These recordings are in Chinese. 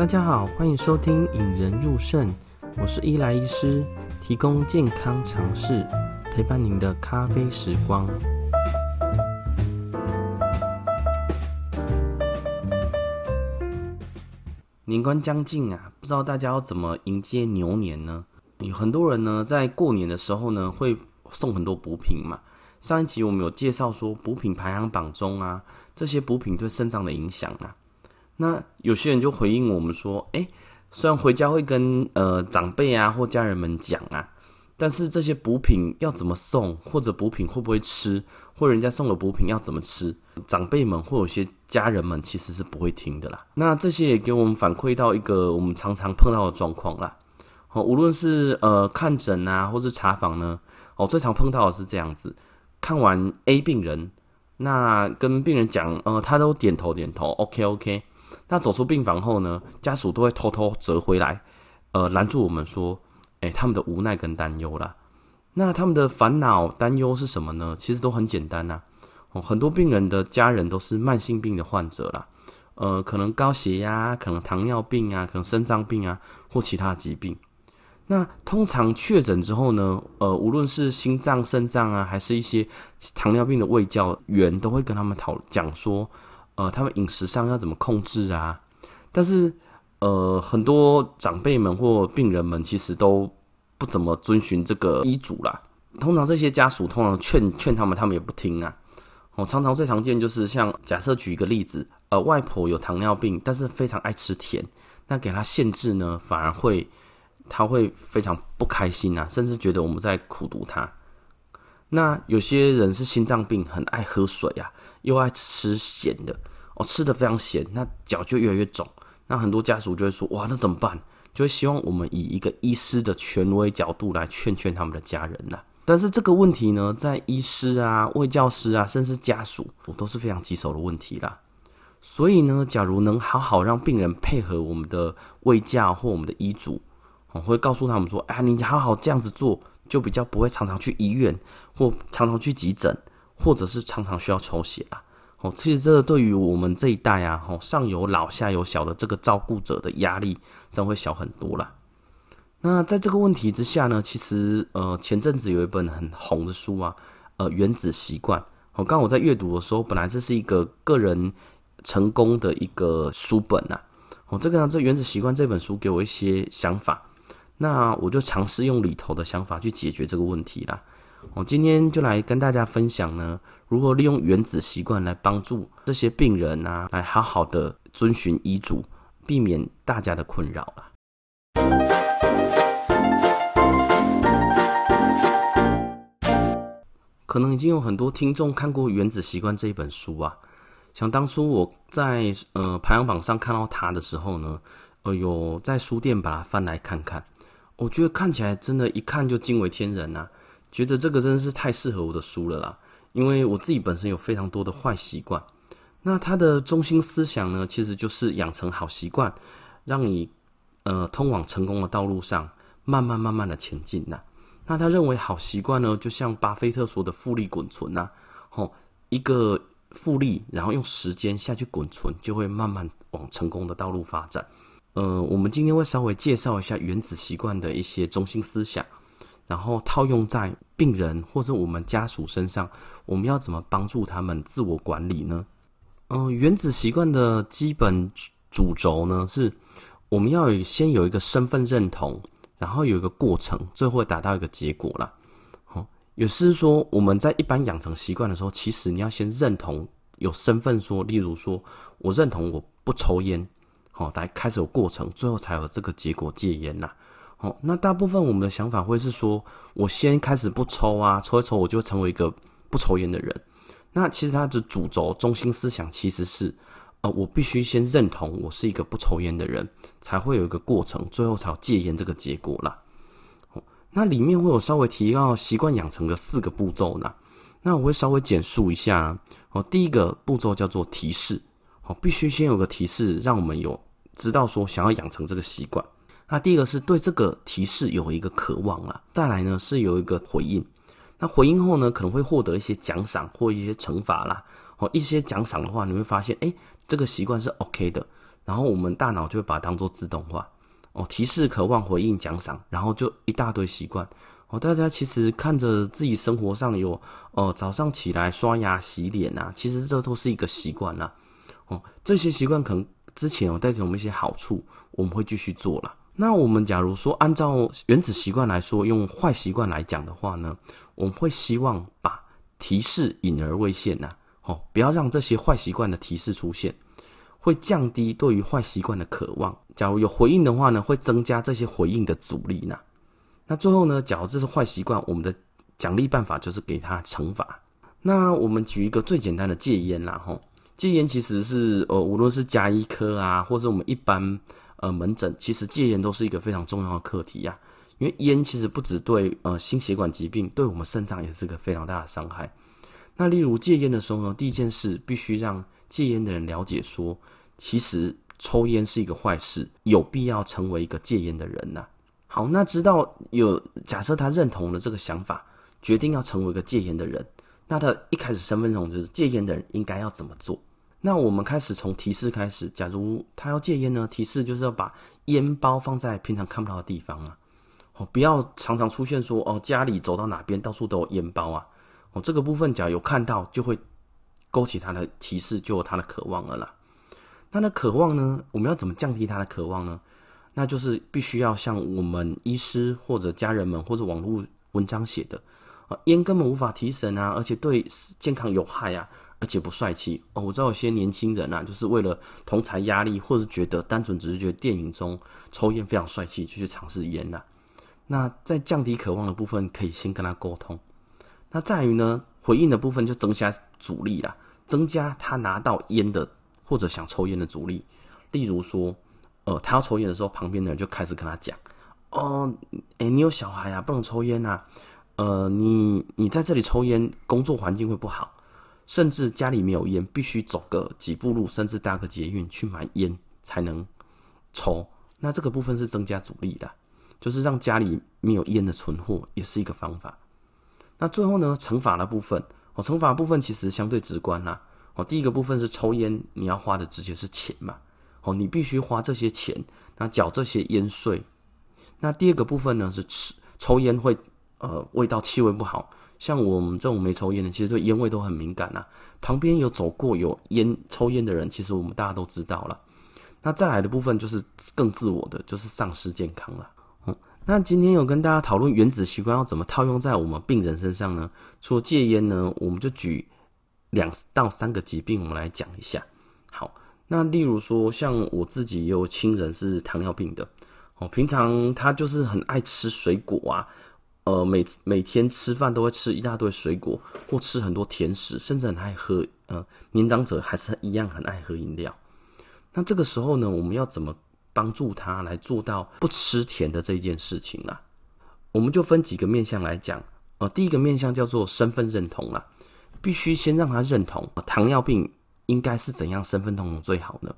大家好，欢迎收听《引人入胜》，我是伊莱医师，提供健康常识，陪伴您的咖啡时光。年关将近啊，不知道大家要怎么迎接牛年呢？有很多人呢，在过年的时候呢，会送很多补品嘛。上一集我们有介绍说，补品排行榜中啊，这些补品对肾脏的影响啊。那有些人就回应我们说：“诶，虽然回家会跟呃长辈啊或家人们讲啊，但是这些补品要怎么送，或者补品会不会吃，或人家送的补品要怎么吃，长辈们或有些家人们其实是不会听的啦。那这些也给我们反馈到一个我们常常碰到的状况啦。哦，无论是呃看诊啊，或是查房呢，哦，最常碰到的是这样子：看完 A 病人，那跟病人讲，呃，他都点头点头，OK OK。”那走出病房后呢，家属都会偷偷折回来，呃，拦住我们说，诶，他们的无奈跟担忧啦。那他们的烦恼担忧是什么呢？其实都很简单呐。哦，很多病人的家人都是慢性病的患者啦，呃，可能高血压，可能糖尿病啊，可能肾脏病啊，或其他疾病。那通常确诊之后呢，呃，无论是心脏、肾脏啊，还是一些糖尿病的卫教员，都会跟他们讨讲说。呃，他们饮食上要怎么控制啊？但是，呃，很多长辈们或病人们其实都不怎么遵循这个医嘱啦。通常这些家属通常劝劝他们，他们也不听啊。我常常最常见就是像假设举一个例子，呃，外婆有糖尿病，但是非常爱吃甜，那给他限制呢，反而会他会非常不开心啊，甚至觉得我们在苦毒他。那有些人是心脏病，很爱喝水啊，又爱吃咸的。哦，吃的非常咸，那脚就越来越肿。那很多家属就会说：“哇，那怎么办？”就会希望我们以一个医师的权威角度来劝劝他们的家人呐。但是这个问题呢，在医师啊、卫教师啊，甚至家属，我都是非常棘手的问题啦。所以呢，假如能好好让病人配合我们的卫教或我们的医嘱，我会告诉他们说：“哎，你好好这样子做，就比较不会常常去医院，或常常去急诊，或者是常常需要抽血啊。”哦，其实这个对于我们这一代啊，吼，上有老下有小的这个照顾者的压力，真会小很多啦。那在这个问题之下呢，其实呃，前阵子有一本很红的书啊，呃，《原子习惯》。哦刚我在阅读的时候，本来这是一个个人成功的一个书本呐。哦，这个呢，这《原子习惯》这本书给我一些想法，那我就尝试用里头的想法去解决这个问题啦。我今天就来跟大家分享呢，如何利用原子习惯来帮助这些病人啊，来好好的遵循医嘱，避免大家的困扰啊。可能已经有很多听众看过《原子习惯》这一本书啊。想当初我在呃排行榜上看到它的时候呢，呃有在书店把它翻来看看，我觉得看起来真的，一看就惊为天人啊。觉得这个真是太适合我的书了啦，因为我自己本身有非常多的坏习惯。那它的中心思想呢，其实就是养成好习惯，让你呃通往成功的道路上慢慢慢慢的前进呐。那他认为好习惯呢，就像巴菲特说的复利滚存呐，吼一个复利，然后用时间下去滚存，就会慢慢往成功的道路发展。呃，我们今天会稍微介绍一下原子习惯的一些中心思想。然后套用在病人或者我们家属身上，我们要怎么帮助他们自我管理呢？嗯、原子习惯的基本主轴呢，是我们要先有一个身份认同，然后有一个过程，最后达到一个结果啦。好，也是说我们在一般养成习惯的时候，其实你要先认同有身份说，例如说我认同我不抽烟，好，来开始有过程，最后才有这个结果戒烟啦哦，那大部分我们的想法会是说，我先开始不抽啊，抽一抽我就成为一个不抽烟的人。那其实它的主轴、中心思想其实是，呃，我必须先认同我是一个不抽烟的人，才会有一个过程，最后才有戒烟这个结果啦。哦，那里面会有稍微提到习惯养成的四个步骤呢。那我会稍微简述一下。哦，第一个步骤叫做提示，哦，必须先有个提示，让我们有知道说想要养成这个习惯。那第一个是对这个提示有一个渴望啦，再来呢是有一个回应。那回应后呢，可能会获得一些奖赏或一些惩罚啦。哦，一些奖赏的话，你会发现，诶，这个习惯是 OK 的。然后我们大脑就会把它当做自动化哦，提示、渴望、回应、奖赏，然后就一大堆习惯哦。大家其实看着自己生活上有哦，早上起来刷牙、洗脸啊，其实这都是一个习惯啦。哦，这些习惯可能之前有带给我们一些好处，我们会继续做了。那我们假如说按照原子习惯来说，用坏习惯来讲的话呢，我们会希望把提示隐而未现呐，哦，不要让这些坏习惯的提示出现。会降低对于坏习惯的渴望。假如有回应的话呢，会增加这些回应的阻力呢。那最后呢，假如这是坏习惯，我们的奖励办法就是给他惩罚。那我们举一个最简单的戒烟啦，吼，戒烟其实是呃，无论是加一颗啊，或者我们一般呃门诊，其实戒烟都是一个非常重要的课题呀。因为烟其实不只对呃心血管疾病，对我们肾脏也是个非常大的伤害。那例如戒烟的时候呢，第一件事必须让戒烟的人了解说，其实抽烟是一个坏事，有必要成为一个戒烟的人呐。好，那知道有假设他认同了这个想法，决定要成为一个戒烟的人，那他一开始身份认同就是戒烟的人应该要怎么做？那我们开始从提示开始，假如他要戒烟呢，提示就是要把烟包放在平常看不到的地方啊，哦，不要常常出现说哦，家里走到哪边到处都有烟包啊，哦，这个部分假如有看到就会。勾起他的提示，就有他的渴望了啦。那那渴望呢？我们要怎么降低他的渴望呢？那就是必须要像我们医师或者家人们或者网络文章写的啊，烟根本无法提神啊，而且对健康有害啊，而且不帅气哦。我知道有些年轻人啊，就是为了同侪压力，或者觉得单纯只是觉得电影中抽烟非常帅气，就去尝试烟了。那在降低渴望的部分，可以先跟他沟通。那在于呢，回应的部分就增加阻力啦，增加他拿到烟的或者想抽烟的阻力。例如说，呃，他要抽烟的时候，旁边的人就开始跟他讲：“哦，诶、你有小孩啊，不能抽烟啊。呃，你你在这里抽烟，工作环境会不好。甚至家里没有烟，必须走个几步路，甚至搭个捷运去买烟才能抽。那这个部分是增加阻力的，就是让家里没有烟的存货，也是一个方法。”那最后呢，惩罚的部分哦，惩罚部分其实相对直观啦。哦，第一个部分是抽烟，你要花的直接是钱嘛。哦，你必须花这些钱，那缴这些烟税。那第二个部分呢，是吃抽烟会呃味道气味不好，像我们这种没抽烟的，其实对烟味都很敏感呐。旁边有走过有烟抽烟的人，其实我们大家都知道了。那再来的部分就是更自我的，就是丧失健康了。那今天有跟大家讨论原子习惯要怎么套用在我们病人身上呢？除了戒烟呢，我们就举两到三个疾病，我们来讲一下。好，那例如说，像我自己也有亲人是糖尿病的，哦，平常他就是很爱吃水果啊，呃，每每天吃饭都会吃一大堆水果，或吃很多甜食，甚至很爱喝，呃，年长者还是一样很爱喝饮料。那这个时候呢，我们要怎么？帮助他来做到不吃甜的这件事情啊，我们就分几个面向来讲。呃，第一个面向叫做身份认同啦，必须先让他认同糖尿病应该是怎样身份认同最好呢？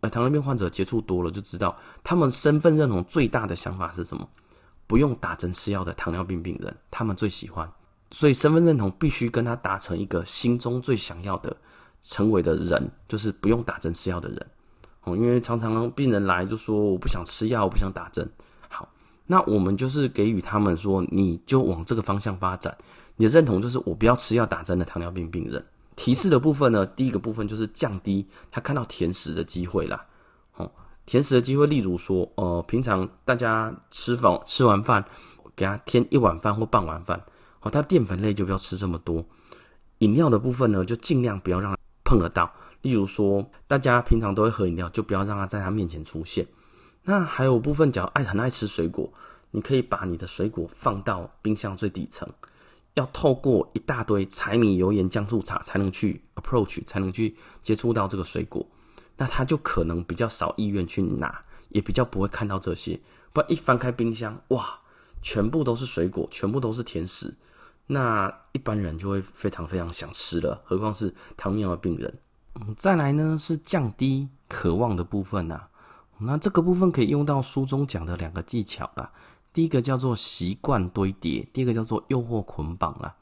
呃，糖尿病患者接触多了就知道，他们身份认同最大的想法是什么？不用打针吃药的糖尿病病人，他们最喜欢。所以身份认同必须跟他达成一个心中最想要的成为的人，就是不用打针吃药的人。哦，因为常常病人来就说我不想吃药，我不想打针。好，那我们就是给予他们说，你就往这个方向发展。你的认同就是我不要吃药打针的糖尿病病人。提示的部分呢，第一个部分就是降低他看到甜食的机会啦。甜食的机会，例如说，呃，平常大家吃饭吃完饭，给他添一碗饭或半碗饭，哦，他淀粉类就不要吃这么多。饮料的部分呢，就尽量不要让他碰得到。例如说，大家平常都会喝饮料，就不要让它在他面前出现。那还有部分，假如爱很爱吃水果，你可以把你的水果放到冰箱最底层，要透过一大堆柴米油盐酱醋茶才能去 approach，才能去接触到这个水果。那他就可能比较少意愿去拿，也比较不会看到这些。不然一翻开冰箱，哇，全部都是水果，全部都是甜食，那一般人就会非常非常想吃了，何况是糖尿的病人。嗯，再来呢是降低渴望的部分呐。那这个部分可以用到书中讲的两个技巧啦。第一个叫做习惯堆叠，第二个叫做诱惑捆绑啦。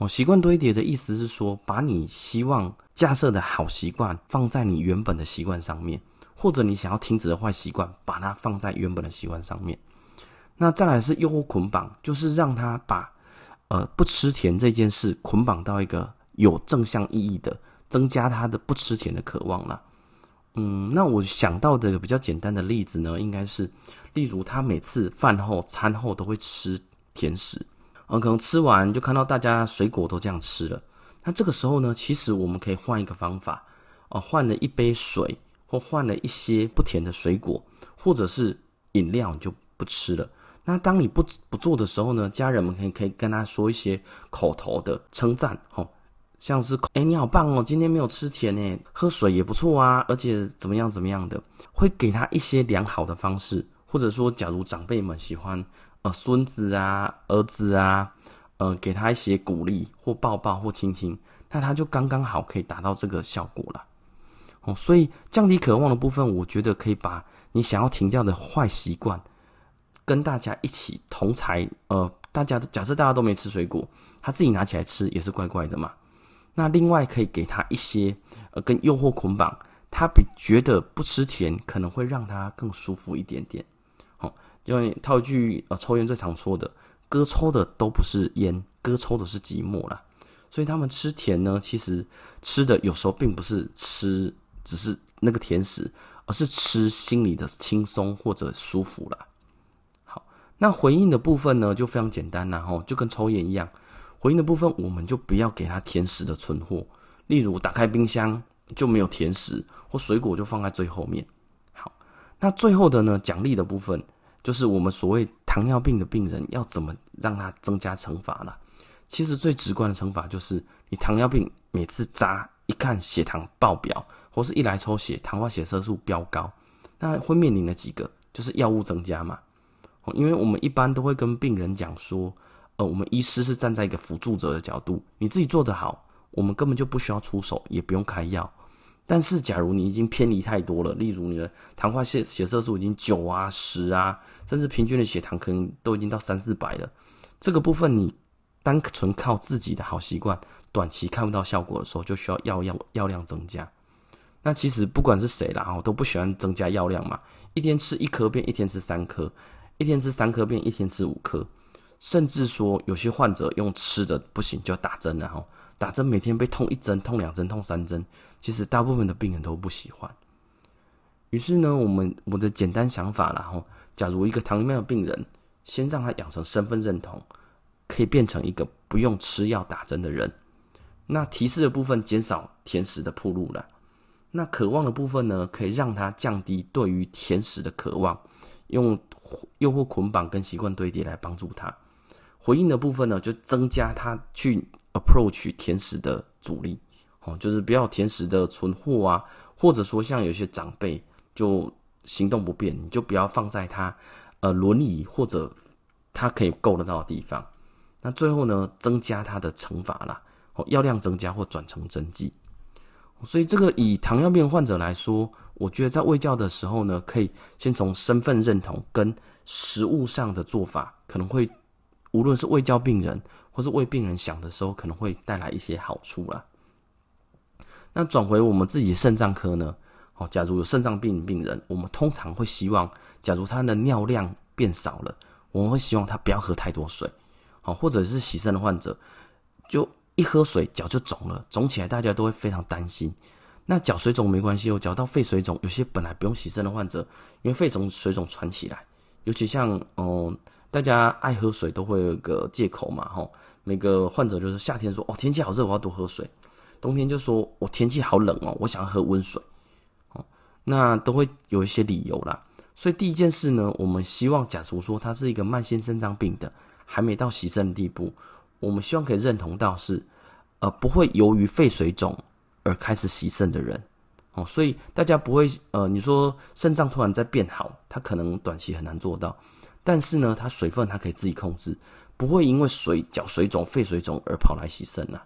哦，习惯堆叠的意思是说，把你希望架设的好习惯放在你原本的习惯上面，或者你想要停止的坏习惯，把它放在原本的习惯上面。那再来是诱惑捆绑，就是让他把呃不吃甜这件事捆绑到一个有正向意义的，增加他的不吃甜的渴望了。嗯，那我想到的比较简单的例子呢，应该是，例如他每次饭后、餐后都会吃甜食，嗯，可能吃完就看到大家水果都这样吃了。那这个时候呢，其实我们可以换一个方法，哦，换了一杯水，或换了一些不甜的水果，或者是饮料，就不吃了。那当你不不做的时候呢，家人们可以可以跟他说一些口头的称赞，吼，像是哎、你好棒哦，今天没有吃甜诶，喝水也不错啊，而且怎么样怎么样的，会给他一些良好的方式，或者说假如长辈们喜欢呃孙子啊儿子啊，呃给他一些鼓励或抱抱或亲亲，那他就刚刚好可以达到这个效果了。哦，所以降低渴望的部分，我觉得可以把你想要停掉的坏习惯。跟大家一起同侪，呃，大家假设大家都没吃水果，他自己拿起来吃也是怪怪的嘛。那另外可以给他一些，呃，跟诱惑捆绑，他比觉得不吃甜可能会让他更舒服一点点。好，因为套一句呃，抽烟最常说的，哥抽的都不是烟，哥抽的是寂寞啦。所以他们吃甜呢，其实吃的有时候并不是吃，只是那个甜食，而是吃心里的轻松或者舒服啦。那回应的部分呢，就非常简单，然后就跟抽烟一样，回应的部分我们就不要给他甜食的存货，例如打开冰箱就没有甜食，或水果就放在最后面。好，那最后的呢，奖励的部分就是我们所谓糖尿病的病人要怎么让他增加惩罚呢。其实最直观的惩罚就是你糖尿病每次扎一看血糖爆表，或是一来抽血糖化血色素飙高，那会面临的几个就是药物增加嘛。因为我们一般都会跟病人讲说，呃，我们医师是站在一个辅助者的角度，你自己做得好，我们根本就不需要出手，也不用开药。但是，假如你已经偏离太多了，例如你的糖化血血色素已经九啊、十啊，甚至平均的血糖可能都已经到三四百了，这个部分你单纯靠自己的好习惯，短期看不到效果的时候，就需要药药药量增加。那其实不管是谁啦，我都不喜欢增加药量嘛，一天吃一颗变一天吃三颗。一天吃三颗变一天吃五颗，甚至说有些患者用吃的不行就要打针，然后打针每天被痛一针、痛两针、痛三针，其实大部分的病人都不喜欢。于是呢，我们我的简单想法，然后假如一个糖尿病的病人，先让他养成身份认同，可以变成一个不用吃药打针的人。那提示的部分减少甜食的暴露了，那渴望的部分呢，可以让他降低对于甜食的渴望，用。诱惑捆绑跟习惯堆叠来帮助他回应的部分呢，就增加他去 approach 甜食的阻力哦，就是不要甜食的存货啊，或者说像有些长辈就行动不便，你就不要放在他呃轮椅或者他可以够得到的地方。那最后呢，增加他的惩罚啦，哦，药量增加或转成针剂。所以这个以糖尿病患者来说。我觉得在喂教的时候呢，可以先从身份认同跟食物上的做法，可能会无论是卫教病人或是为病人想的时候，可能会带来一些好处啦。那转回我们自己肾脏科呢，哦，假如有肾脏病病人，我们通常会希望，假如他的尿量变少了，我们会希望他不要喝太多水，哦，或者是洗肾的患者，就一喝水脚就肿了，肿起来大家都会非常担心。那脚水肿没关系哦，脚到肺水肿，有些本来不用洗肾的患者，因为肺肿水肿传起来，尤其像哦、大家爱喝水都会有个借口嘛，吼，每个患者就是夏天说哦天气好热，我要多喝水，冬天就说我天气好冷哦，我想要喝温水，哦，那都会有一些理由啦。所以第一件事呢，我们希望假如说他是一个慢性肾脏病的，还没到洗肾的地步，我们希望可以认同到是，呃，不会由于肺水肿。而开始洗肾的人，哦，所以大家不会，呃，你说肾脏突然在变好，他可能短期很难做到，但是呢，他水分他可以自己控制，不会因为水脚水肿、肺水肿而跑来洗肾了。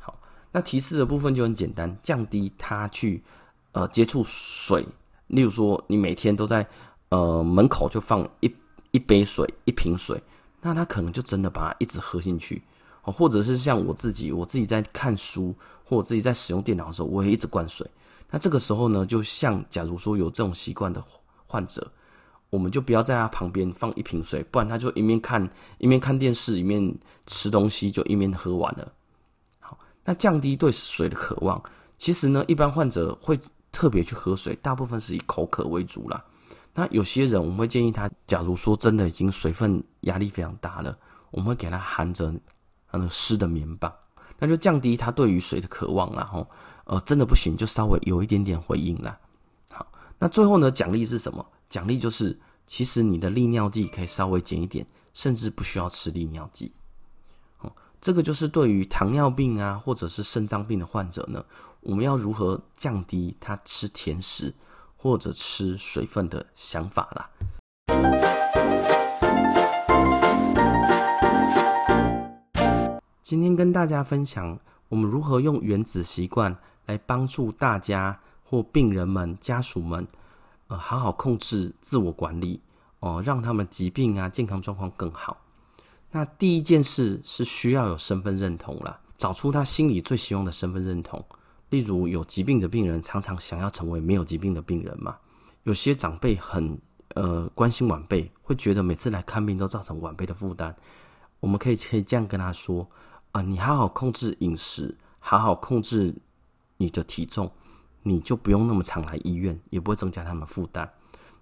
好，那提示的部分就很简单，降低他去呃接触水，例如说你每天都在呃门口就放一一杯水、一瓶水，那他可能就真的把它一直喝进去，哦或者是像我自己，我自己在看书。或者自己在使用电脑的时候，我也一直灌水。那这个时候呢，就像假如说有这种习惯的患者，我们就不要在他旁边放一瓶水，不然他就一面看一面看电视，一面吃东西，就一面喝完了。好，那降低对水的渴望，其实呢，一般患者会特别去喝水，大部分是以口渴为主啦。那有些人我们会建议他，假如说真的已经水分压力非常大了，我们会给他含着那个湿的棉棒，那就降低他对于水的渴望啦。吼。呃，真的不行，就稍微有一点点回应啦。好，那最后呢，奖励是什么？奖励就是，其实你的利尿剂可以稍微减一点，甚至不需要吃利尿剂。哦，这个就是对于糖尿病啊，或者是肾脏病的患者呢，我们要如何降低他吃甜食或者吃水分的想法啦。今天跟大家分享，我们如何用原子习惯。来帮助大家或病人们家属们，呃，好好控制自我管理哦，让他们疾病啊健康状况更好。那第一件事是需要有身份认同啦，找出他心里最希望的身份认同。例如有疾病的病人常常想要成为没有疾病的病人嘛。有些长辈很呃关心晚辈，会觉得每次来看病都造成晚辈的负担。我们可以可以这样跟他说啊，呃，你好好控制饮食，好好控制。你的体重，你就不用那么常来医院，也不会增加他们负担。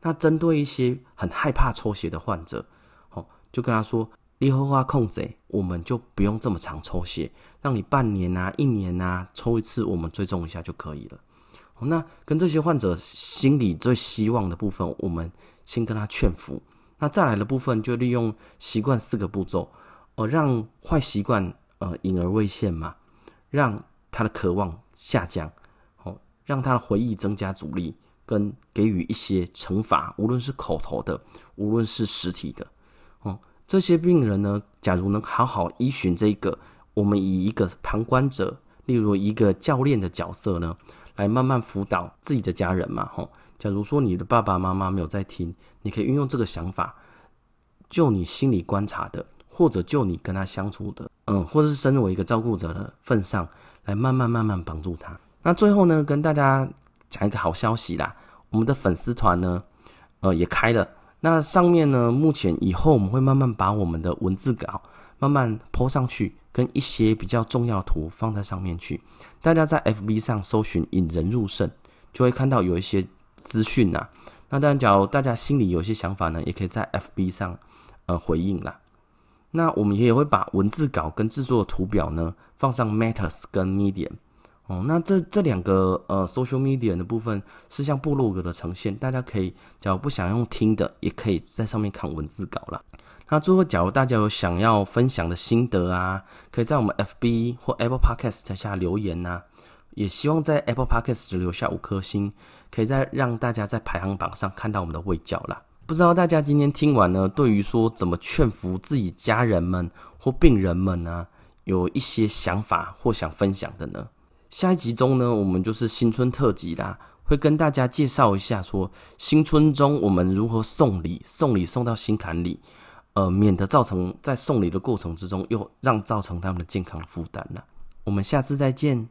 那针对一些很害怕抽血的患者，哦，就跟他说，你好好控制，我们就不用这么常抽血，让你半年啊、一年啊抽一次，我们追踪一下就可以了。那跟这些患者心里最希望的部分，我们先跟他劝服。那再来的部分，就利用习惯四个步骤，呃，让坏习惯呃隐而未现嘛，让他的渴望。下降，让他的回忆增加阻力，跟给予一些惩罚，无论是口头的，无论是实体的，哦，这些病人呢，假如能好好依循这个，我们以一个旁观者，例如一个教练的角色呢，来慢慢辅导自己的家人嘛，吼，假如说你的爸爸妈妈没有在听，你可以运用这个想法，就你心里观察的，或者就你跟他相处的，嗯，或者是身为一个照顾者的份上。来慢慢慢慢帮助他。那最后呢，跟大家讲一个好消息啦，我们的粉丝团呢，呃，也开了。那上面呢，目前以后我们会慢慢把我们的文字稿慢慢 po 上去，跟一些比较重要图放在上面去。大家在 FB 上搜寻“引人入胜”，就会看到有一些资讯呐。那当然，假如大家心里有一些想法呢，也可以在 FB 上呃回应啦。那我们也会把文字稿跟制作图表呢，放上 Matters 跟 Medium 哦。那这这两个呃 Social Media 的部分是像部落格的呈现，大家可以假如不想用听的，也可以在上面看文字稿啦。那最后，假如大家有想要分享的心得啊，可以在我们 FB 或 Apple Podcast 下留言呐、也希望在 Apple Podcast 留下五颗星，可以再让大家在排行榜上看到我们的卫教啦。不知道大家今天听完呢，对于说怎么劝服自己家人们或病人们呢，有一些想法或想分享的呢？下一集中呢，我们就是新春特辑啦，会跟大家介绍一下说新春中我们如何送礼，送礼送到心坎里，呃，免得造成在送礼的过程之中又让造成他们的健康负担了。我们下次再见。